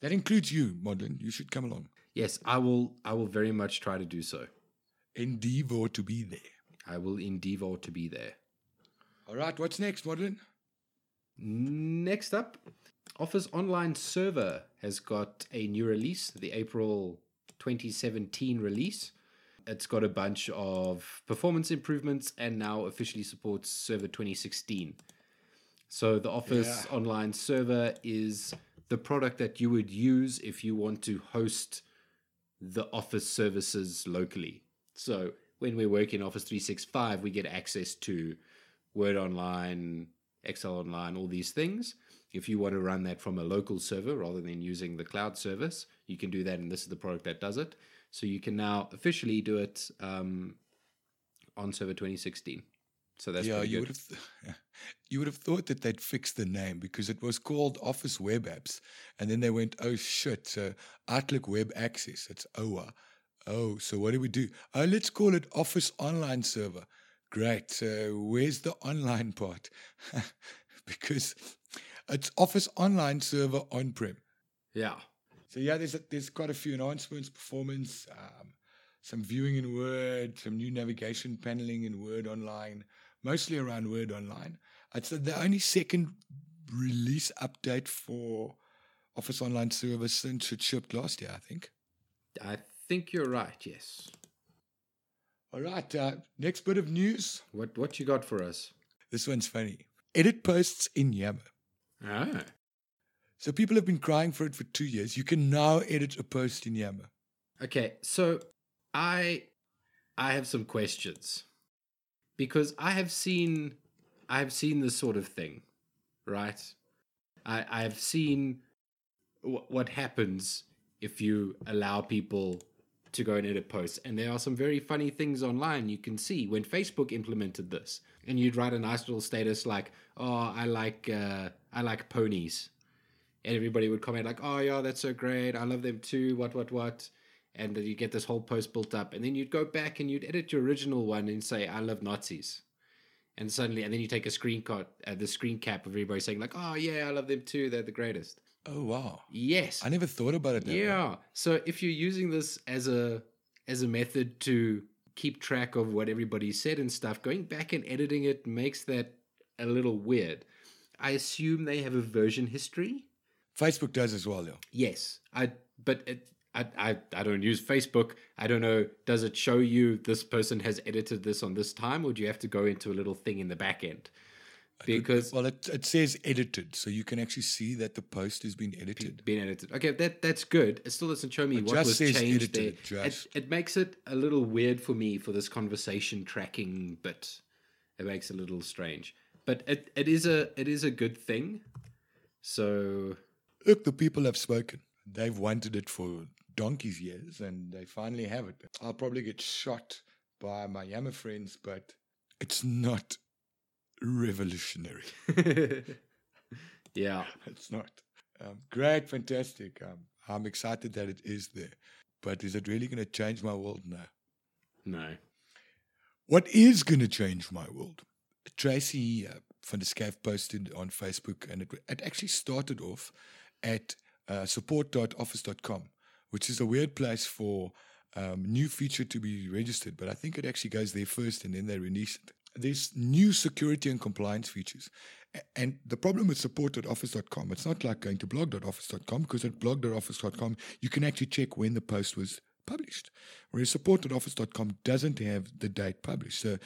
That includes you, Modlin. You should come along. Yes, I will. I will very much try to do so. Endeavor to be there. I will endeavor to be there. All right, what's next, Modlin? Next up, Office Online Server has got a new release, the April 2017 release. It's got a bunch of performance improvements and now officially supports Server 2016. So the Office Yeah. Online Server is the product that you would use if you want to host the Office services locally. So when we work in Office 365, we get access to Word Online, Excel Online, all these things. If you want to run that from a local server rather than using the cloud service, you can do that, and this is the product that does it. So you can now officially do it um, on Server 2016. So that's yeah, you good. would have you would have thought that they'd fix the name because it was called Office Web Apps, and then they went, oh shit, so Outlook Web Access, it's OWA. Oh, so what do we do? Oh, let's call it Office Online Server. Great. So where's the online part? because it's Office Online Server on-prem. Yeah. So yeah, there's a, there's quite a few enhancements, performance, um, some viewing in Word, some new navigation paneling in Word Online, mostly around Word Online. It's the only second release update for Office Online Server since it shipped last year, I think. I think you're right, yes. All right, uh, next bit of news. What what you got for us? This one's funny. Edit posts in Yammer. Ah. So people have been crying for it for two years. You can now edit a post in Yammer. Okay, so I I have some questions because I have seen I have seen this sort of thing, right? I I have seen w- what happens if you allow people to go and edit posts, and there are some very funny things online you can see when Facebook implemented this, and you'd write a nice little status like, "Oh, I like uh, I like ponies," and everybody would comment like, "Oh yeah, that's so great. I love them too. What what what." And then you get this whole post built up, and then you'd go back and you'd edit your original one and say, "I love Nazis," and suddenly, and then you take a screen cut, uh, the screen cap of everybody saying like, "Oh yeah, I love them too. They're the greatest." Oh wow. Yes, I never thought about it that way. yeah. So if you're using this as a as a method to keep track of what everybody said and stuff, going back and editing it makes that a little weird. I assume they have a version history. Facebook does as well, though. Yes, I but it, I, I I don't use Facebook. I don't know. Does it show you this person has edited this on this time, or do you have to go into a little thing in the back end? Because Well, it, it says edited, so you can actually see that the post has been edited. been edited. Okay, that that's good. It still doesn't show me It what just was says changed there. edited, just. It, it makes it a little weird for me for this conversation tracking bit. It makes it a little strange, but it, it is a it is a good thing. So Look, the people have spoken. They've wanted it for donkey's years, and they finally have it. I'll probably get shot by my Yammer friends, but it's not revolutionary. yeah, It's not. Um, great, fantastic. Um, I'm excited that it is there. But is it really going to change my world? No. no, What is going to change my world? Tracy uh, van der Schyff posted on Facebook, and it, it actually started off at uh, support.office.com, which is a weird place for um, new feature to be registered, but I think it actually goes there first and then they release it. There's new security and compliance features. And the problem with support.office.com, it's not like going to blog.office.com because at blog.office.com, you can actually check when the post was published. Whereas support.office.com doesn't have the date published. So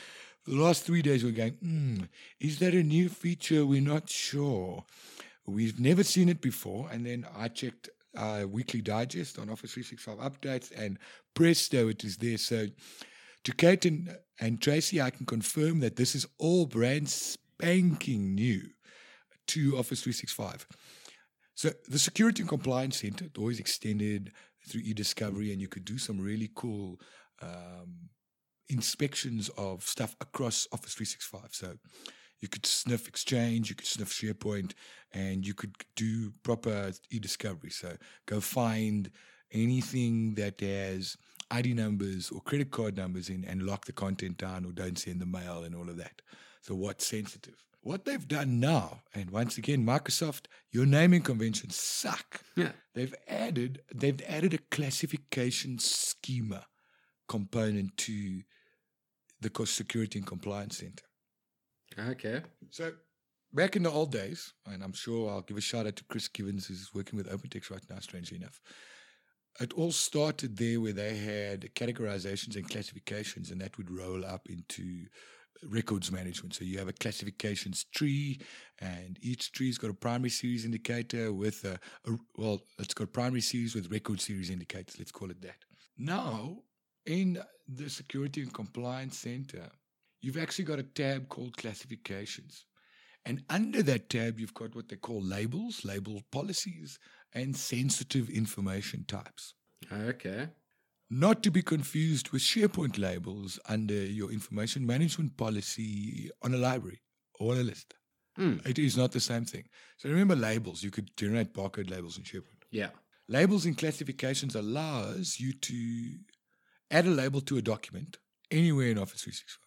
the last three days we're going, hmm, is that a new feature? We're not sure. We've never seen it before. And then I checked uh, weekly digest on Office 365 updates and presto, it is there. So To Kate and, and Tracy, I can confirm that this is all brand spanking new to Office 365. So the Security and Compliance Center it always extended through eDiscovery, and you could do some really cool um, inspections of stuff across Office 365. So you could sniff Exchange, you could sniff SharePoint, and you could do proper e-discovery. So go find anything that has ID numbers or credit card numbers in and lock the content down or don't send the mail and all of that. So what's sensitive? What they've done now, and once again, Microsoft, your naming conventions suck. Yeah. They've added they've added a classification schema component to the Security and Compliance Center. Okay. So back in the old days, and I'm sure I'll give a shout out to Chris Givens, who's working with OpenText right now, strangely enough. It all started there where they had categorizations and classifications, and that would roll up into records management. So you have a classifications tree, and each tree's got a primary series indicator with a, a well, it's got primary series with record series indicators. Let's call it that. Now, in the Security and Compliance Center, you've actually got a tab called classifications. And under that tab, you've got what they call labels, label policies, and sensitive information types. Okay. Not to be confused with SharePoint labels under your information management policy on a library or on a list. Mm. It is not the same thing. So remember labels, you could generate barcode labels in SharePoint. Yeah. Labels and classifications allows you to add a label to a document anywhere in Office 365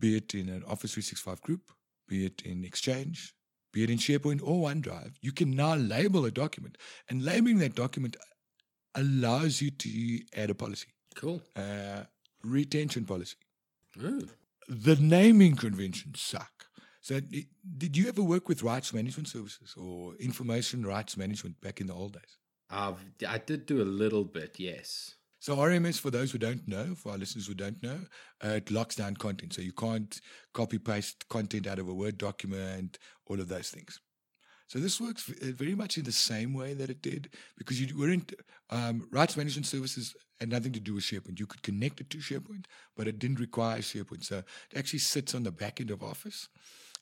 be it in an Office 365 group, be it in Exchange, be it in SharePoint or OneDrive, you can now label a document. And labeling that document allows you to add a policy. Cool. Uh, retention policy. Ooh. The naming conventions suck. So, did you ever work with rights management services or information rights management back in the old days? I've, I did do a little bit, yes. So RMS, for those who don't know, for our listeners who don't know, uh, it locks down content. So you can't copy paste content out of a Word document, all of those things. So this works uh, very much in the same way that it did because you weren't um, rights management services had nothing to do with SharePoint. You could connect it to SharePoint, but it didn't require SharePoint. So it actually sits on the back end of Office,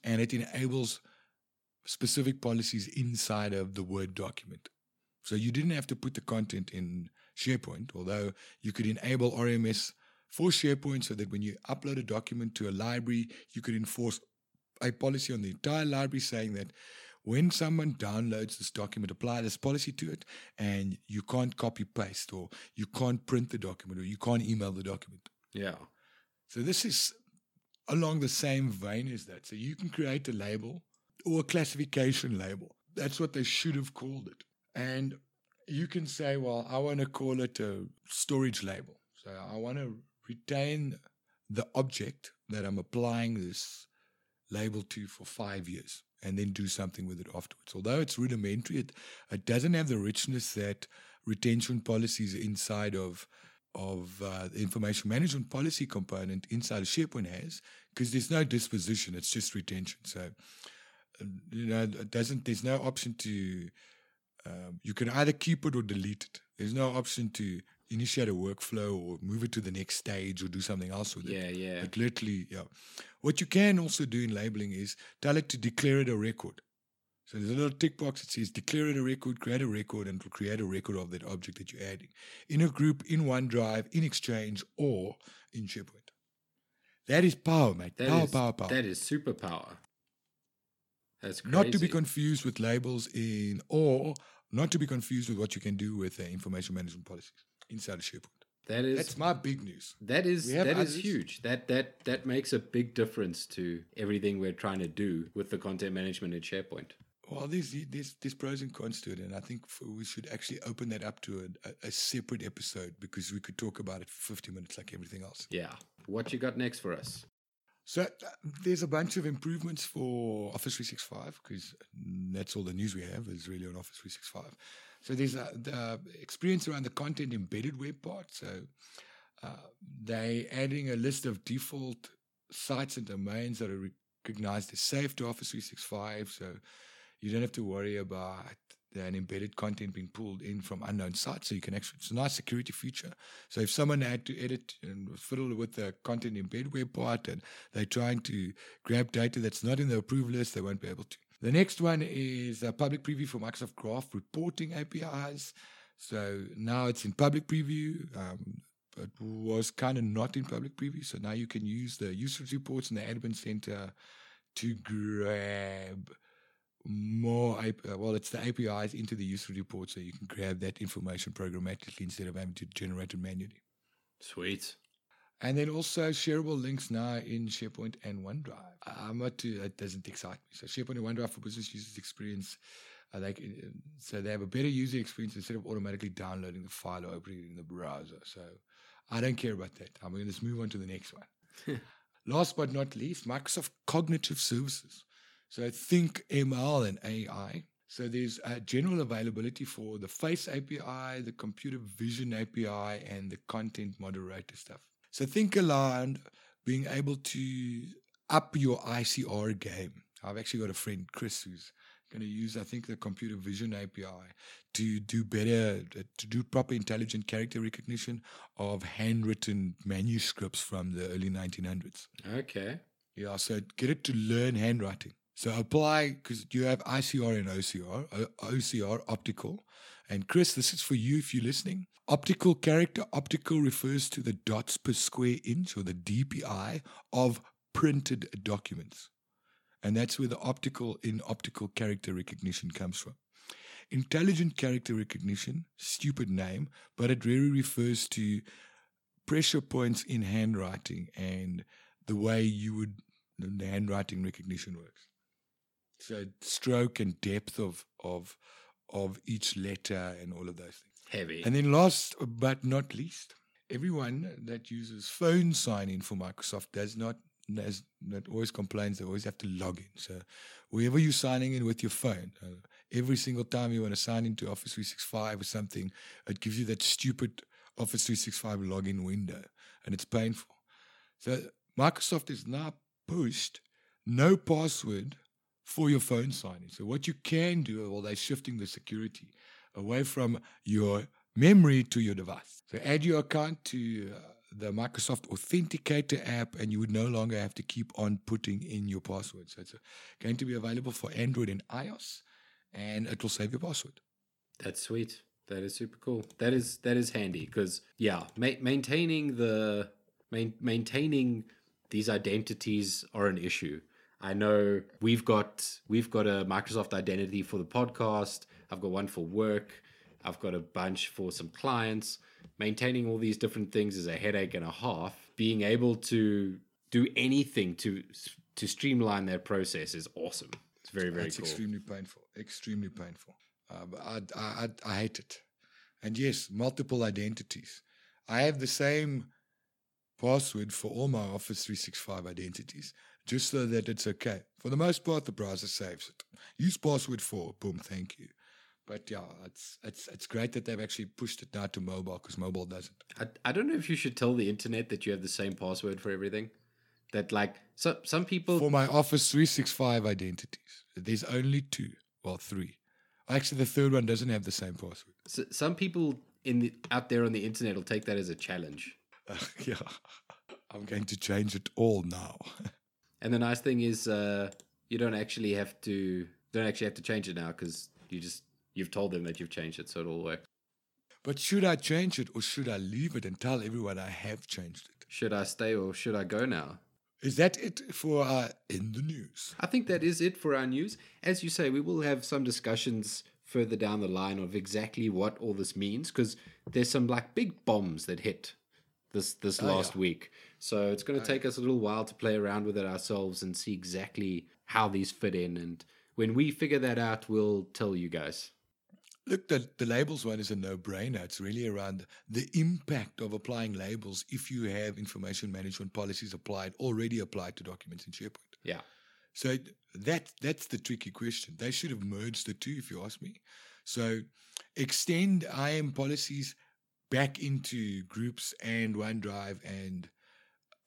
and it enables specific policies inside of the Word document. So you didn't have to put the content in SharePoint, although you could enable RMS for SharePoint so that when you upload a document to a library, you could enforce a policy on the entire library saying that when someone downloads this document, apply this policy to it, and you can't copy paste or you can't print the document or you can't email the document. Yeah. So this is along the same vein as that. So you can create a label or a classification label. That's what they should have called it. And you can say, well, I want to call it a storage label. So I want to retain the object that I'm applying this label to for five years and then do something with it afterwards. Although it's rudimentary, it, it doesn't have the richness that retention policies inside of of uh, the information management policy component inside of SharePoint has, because there's no disposition; it's just retention. So, uh, you know, it doesn't. There's no option to um, you can either keep it or delete it. There's no option to initiate a workflow or move it to the next stage or do something else with yeah, it. Yeah, yeah. It literally, yeah. What you can also do in labeling is tell it to declare it a record. So there's a little tick box that says declare it a record, create a record, and it will create a record of that object that you're adding in a group, in OneDrive, in Exchange, or in SharePoint. That is power, mate. That power, is- power, power. That is superpower. That's crazy. not to be confused with labels in or not to be confused with what you can do with uh, information management policies inside of SharePoint. That is That's my big news. that is that is huge. That that that makes a big difference to everything we're trying to do with the content management in SharePoint. Well, there's, there's, there's pros and cons to it, and I think we should actually open that up to a, a, a separate episode because we could talk about it for 50 minutes like everything else. Yeah. What you got next for us? So uh, there's a bunch of improvements for Office 365 because that's all the news we have is really on Office 365. So there's a, the experience around the content embedded web part. So uh, they adding a list of default sites and domains that are recognized as safe to Office 365. So you don't have to worry about and embedded content being pulled in from unknown sites. So you can actually, it's a nice security feature. So if someone had to edit and fiddle with the content embed web part and they're trying to grab data that's not in the approved list, they won't be able to. The next one is a public preview for Microsoft Graph reporting APIs. So now it's in public preview. Um, it was kind of not in public preview. So now you can use the usage reports in the admin center to grab more, uh, well, it's the APIs into the user report so you can grab that information programmatically instead of having to generate it manually. Sweet. And then also shareable links now in SharePoint and OneDrive. I'm not too, that doesn't excite me. So SharePoint and OneDrive for business users experience, uh, like, so they have a better user experience instead of automatically downloading the file or opening it in the browser. So I don't care about that. I'm going to just move on to the next one. Last but not least, Microsoft Cognitive Services. So think ML and AI. So there's a general availability for the Face API, the Computer Vision API, and the Content Moderator stuff. So think around being able to up your ICR game. I've actually got a friend, Chris, who's going to use, I think, the Computer Vision API to do better, uh, to do proper intelligent character recognition of handwritten manuscripts from the early 1900s. Okay. Yeah, so get it to learn handwriting. So apply because you have ICR and OCR, OCR optical. And Chris, this is for you if you're listening. Optical character, optical refers to the dots per square inch or the DPI of printed documents. And that's where the optical in optical character recognition comes from. Intelligent character recognition, stupid name, but it really refers to pressure points in handwriting and the way you would, the handwriting recognition works. So stroke and depth of of of each letter and all of those things. Heavy. And then last but not least, everyone that uses phone sign in for Microsoft does not as that always complains they always have to log in. So wherever you're signing in with your phone, uh, every single time you want to sign into Office 365 or something, it gives you that stupid Office 365 login window, and it's painful. So Microsoft is now pushed no password for your phone signing. So what you can do, well, they're shifting the security away from your memory to your device. So add your account to uh, the Microsoft Authenticator app, and you would no longer have to keep on putting in your password. So it's uh, going to be available for Android and iOS, and it will save your password. That's sweet. That is super cool. That is that is handy because yeah, ma- maintaining the main, maintaining these identities are an issue. I know we've got we've got a Microsoft identity for the podcast. I've got one for work. I've got a bunch for some clients. Maintaining all these different things is a headache and a half. Being able to do anything to to streamline that process is awesome. It's very very It's cool. extremely painful. Extremely painful. Uh, I, I, I, I hate it. And yes, multiple identities. I have the same password for all my Office 365 identities, just so that it's okay. For the most part, the browser saves it. Use password four. Boom, thank you. But yeah, it's it's it's great that they've actually pushed it now to mobile because mobile doesn't. I, I don't know if you should tell the internet that you have the same password for everything. That like so, some people For my Office 365 identities, there's only two. Well, three. Actually, the third one doesn't have the same password. s- some people in the out there on the internet will take that as a challenge. Uh, yeah, I'm going to change it all now. And the nice thing is, uh, you don't actually have to don't actually have to change it now because you just you've told them that you've changed it, so it'll work. But should I change it or should I leave it and tell everyone I have changed it? Should I stay or should I go now? Is that it for uh, in the news? I think that is it for our news. As you say, we will have some discussions further down the line of exactly what all this means because there's some like big bombs that hit this this oh, last week. So it's going to oh, take us a little while to play around with it ourselves and see exactly how these fit in. And when we figure that out, we'll tell you guys. Look, the, the labels one is a no brainer. It's really around the impact of applying labels if you have information management policies applied, already applied to documents in SharePoint. Yeah. So that that's the tricky question. They should have merged the two, if you ask me. So extend IAM policies back into groups and OneDrive and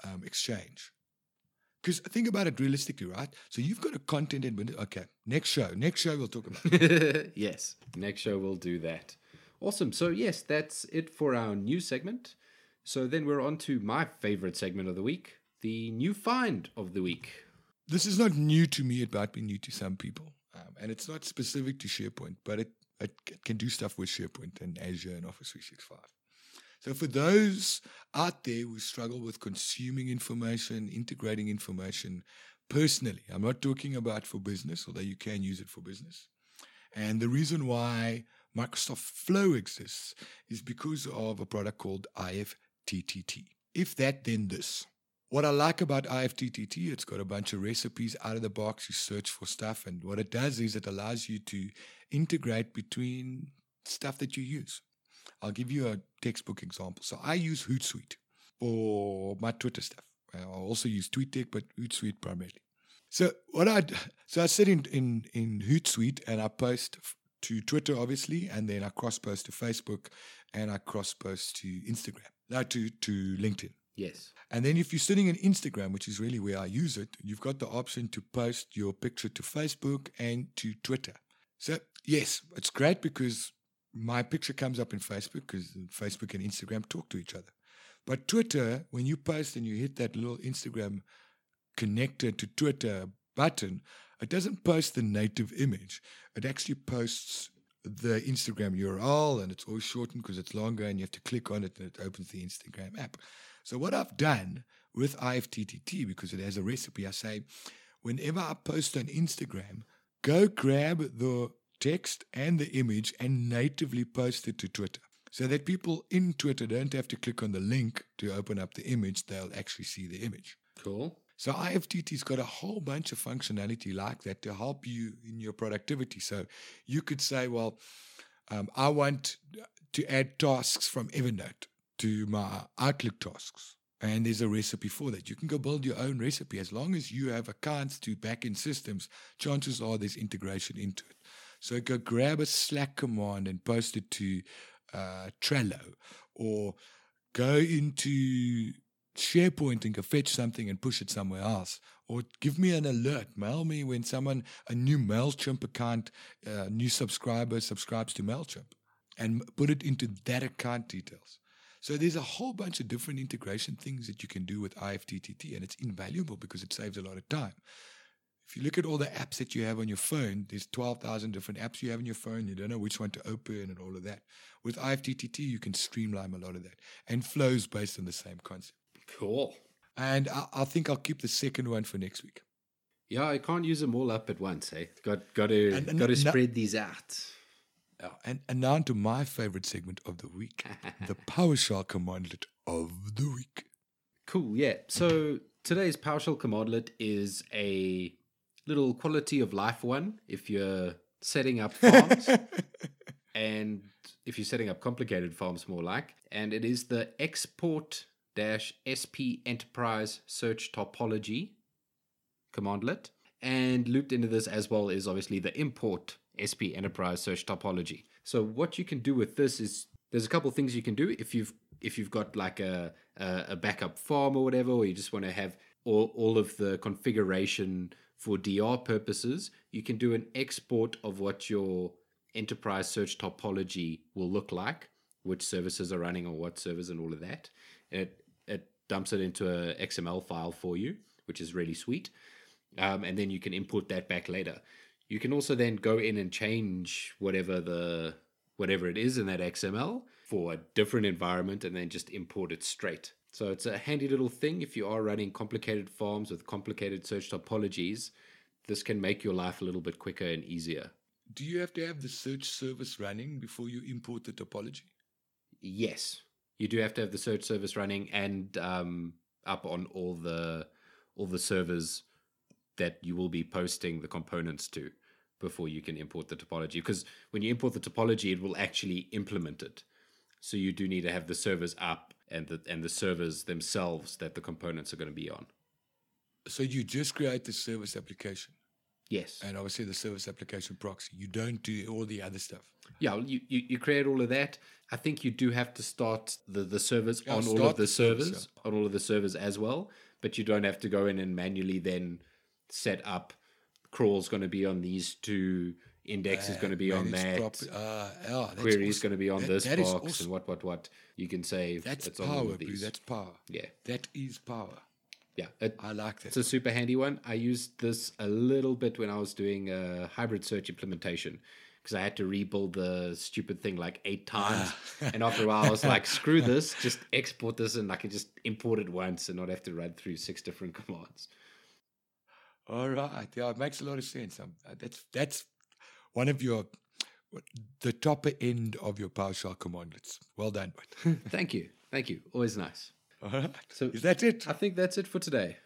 um, Exchange. Because think about it realistically, right? So you've got a content and okay, next show, next show we'll talk about. yes, next show we'll do that. Awesome. So yes, that's it for our new segment. So then we're on to my favorite segment of the week, the new find of the week. This is not new to me. It might be new to some people, um, and it's not specific to SharePoint, but it, it it can do stuff with SharePoint and Azure and Office 365. So for those out there who struggle with consuming information, integrating information personally, I'm not talking about for business, although you can use it for business. And the reason why Microsoft Flow exists is because of a product called IFTTT. If that, then this. What I like about IFTTT, it's got a bunch of recipes out of the box. You search for stuff, and what it does is it allows you to integrate between stuff that you use. I'll give you a textbook example. So I use Hootsuite for my Twitter stuff. I also use TweetDeck, but Hootsuite primarily. So what I so I sit in in in Hootsuite and I post to Twitter, obviously, and then I cross post to Facebook, and I cross post to Instagram, no, to to LinkedIn. Yes. And then if you're sitting in Instagram, which is really where I use it, you've got the option to post your picture to Facebook and to Twitter. So yes, it's great because my picture comes up in Facebook because Facebook and Instagram talk to each other. But Twitter, when you post and you hit that little Instagram connected to Twitter button, it doesn't post the native image. It actually posts the Instagram URL and it's always shortened because it's longer and you have to click on it and it opens the Instagram app. So what I've done with IFTTT, because it has a recipe, I say, whenever I post on Instagram, go grab the text and the image and natively post it to Twitter. So that people in Twitter don't have to click on the link to open up the image, they'll actually see the image. Cool. So IFTTT's got a whole bunch of functionality like that to help you in your productivity. So you could say, well, um, I want to add tasks from Evernote to my Outlook tasks. And there's a recipe for that. You can go build your own recipe. As long as you have accounts to backend systems, chances are there's integration into it. So go grab a Slack command and post it to uh, Trello, or go into SharePoint and go fetch something and push it somewhere else, or give me an alert. Mail me when someone a new Mailchimp account, uh, new subscriber subscribes to Mailchimp, and put it into that account details. So there's a whole bunch of different integration things that you can do with IFTTT, and it's invaluable because it saves a lot of time. If you look at all the apps that you have on your phone, there's 12,000 different apps you have on your phone. You don't know which one to open and all of that. With IFTTT, you can streamline a lot of that. And flows based on the same concept. Cool. And I, I think I'll keep the second one for next week. Yeah, I can't use them all up at once. Eh? Got got to And- and got to no- spread these out. And, and now to my favorite segment of the week the PowerShell commandlet of the week. Cool. Yeah. So today's PowerShell commandlet is a little quality of life one. If you're setting up farms, and if you're setting up complicated farms, more like, and it is the export dash sp enterprise search topology commandlet. And looped into this as well is obviously the import SP Enterprise Search Topology. So what you can do with this is there's a couple things you can do if you've if you've got like a a, backup farm or whatever, or you just want to have all, all of the configuration for DR purposes, you can do an export of what your enterprise search topology will look like, which services are running on what servers and all of that. It it dumps it into a XML file for you, which is really sweet um, and then you can import that back later. You can also then go in and change whatever the whatever it is in that XML for a different environment, and then just import it straight. So it's a handy little thing if you are running complicated farms with complicated search topologies. This can make your life a little bit quicker and easier. Do you have to have the search service running before you import the topology? Yes, you do have to have the search service running and um, up on all the all the servers that you will be posting the components to before you can import the topology. Because when you import the topology, it will actually implement it. So you do need to have the servers up and the and the servers themselves that the components are going to be on. So you just create the service application Yes. and obviously the service application proxy. You don't do all the other stuff. Yeah, you, you, you create all of that. I think you do have to start the, the servers Yeah, on all of the the servers, on all of the servers as well. but you don't have to go in and manually then set up crawl's going to be on these two, index is going to be on that, prop- uh, that's query is awesome. going to be on That- this that box, awesome. and what, what, what. You can say That's it's power, Blue. That's power. yeah, That is power. yeah. It, I like that. It's a super handy one. I used this a little bit when I was doing a hybrid search implementation because I had to rebuild the stupid thing like eight times. and after a while, I was like, screw this, just export this and I can just import it once and not have to run through six different commands. All right. Yeah, it makes a lot of sense. Um, uh, that's that's one of your the topper end of your PowerShell commandlets. Well done. Thank you. Thank you. Always nice. All right. So Is that it? I think that's it for today.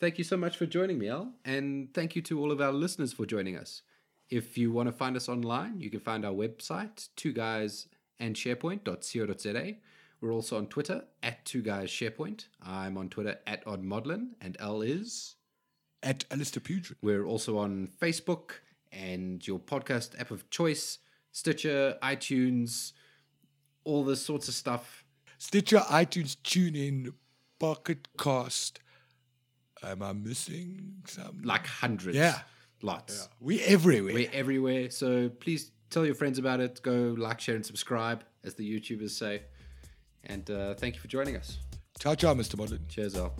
Thank you so much for joining me, Al. And thank you to all of our listeners for joining us. If you want to find us online, you can find our website, two guys and sharepoint.co.za. We're also on Twitter at two guys sharepoint. I'm on Twitter at oddmodlin and L is. At Alistair Pugin. We're also on Facebook and your podcast app of choice, Stitcher, iTunes, all this sorts of stuff. Stitcher, iTunes, TuneIn, Pocket Cast. Am I missing some? Like hundreds. Yeah. Lots. We're everywhere. We're everywhere. So please tell your friends about it. Go like, share, and subscribe, as the YouTubers say. And uh, thank you for joining us. Ciao, ciao, Mr. Modlin. Cheers, Al.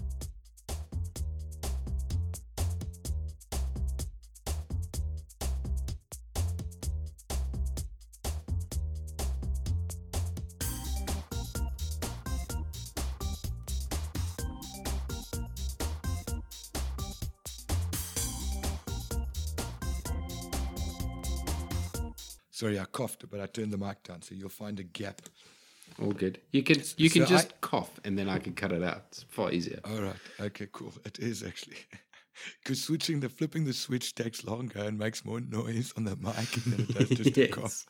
Coughed, but I turned the mic down, so you'll find a gap. All good. You can you can So just I- cough, and then I can cut it out. It's far easier. All right. Okay, cool. It is actually. Because switching the flipping the switch takes longer and makes more noise on the mic than it does just to cough. Yes.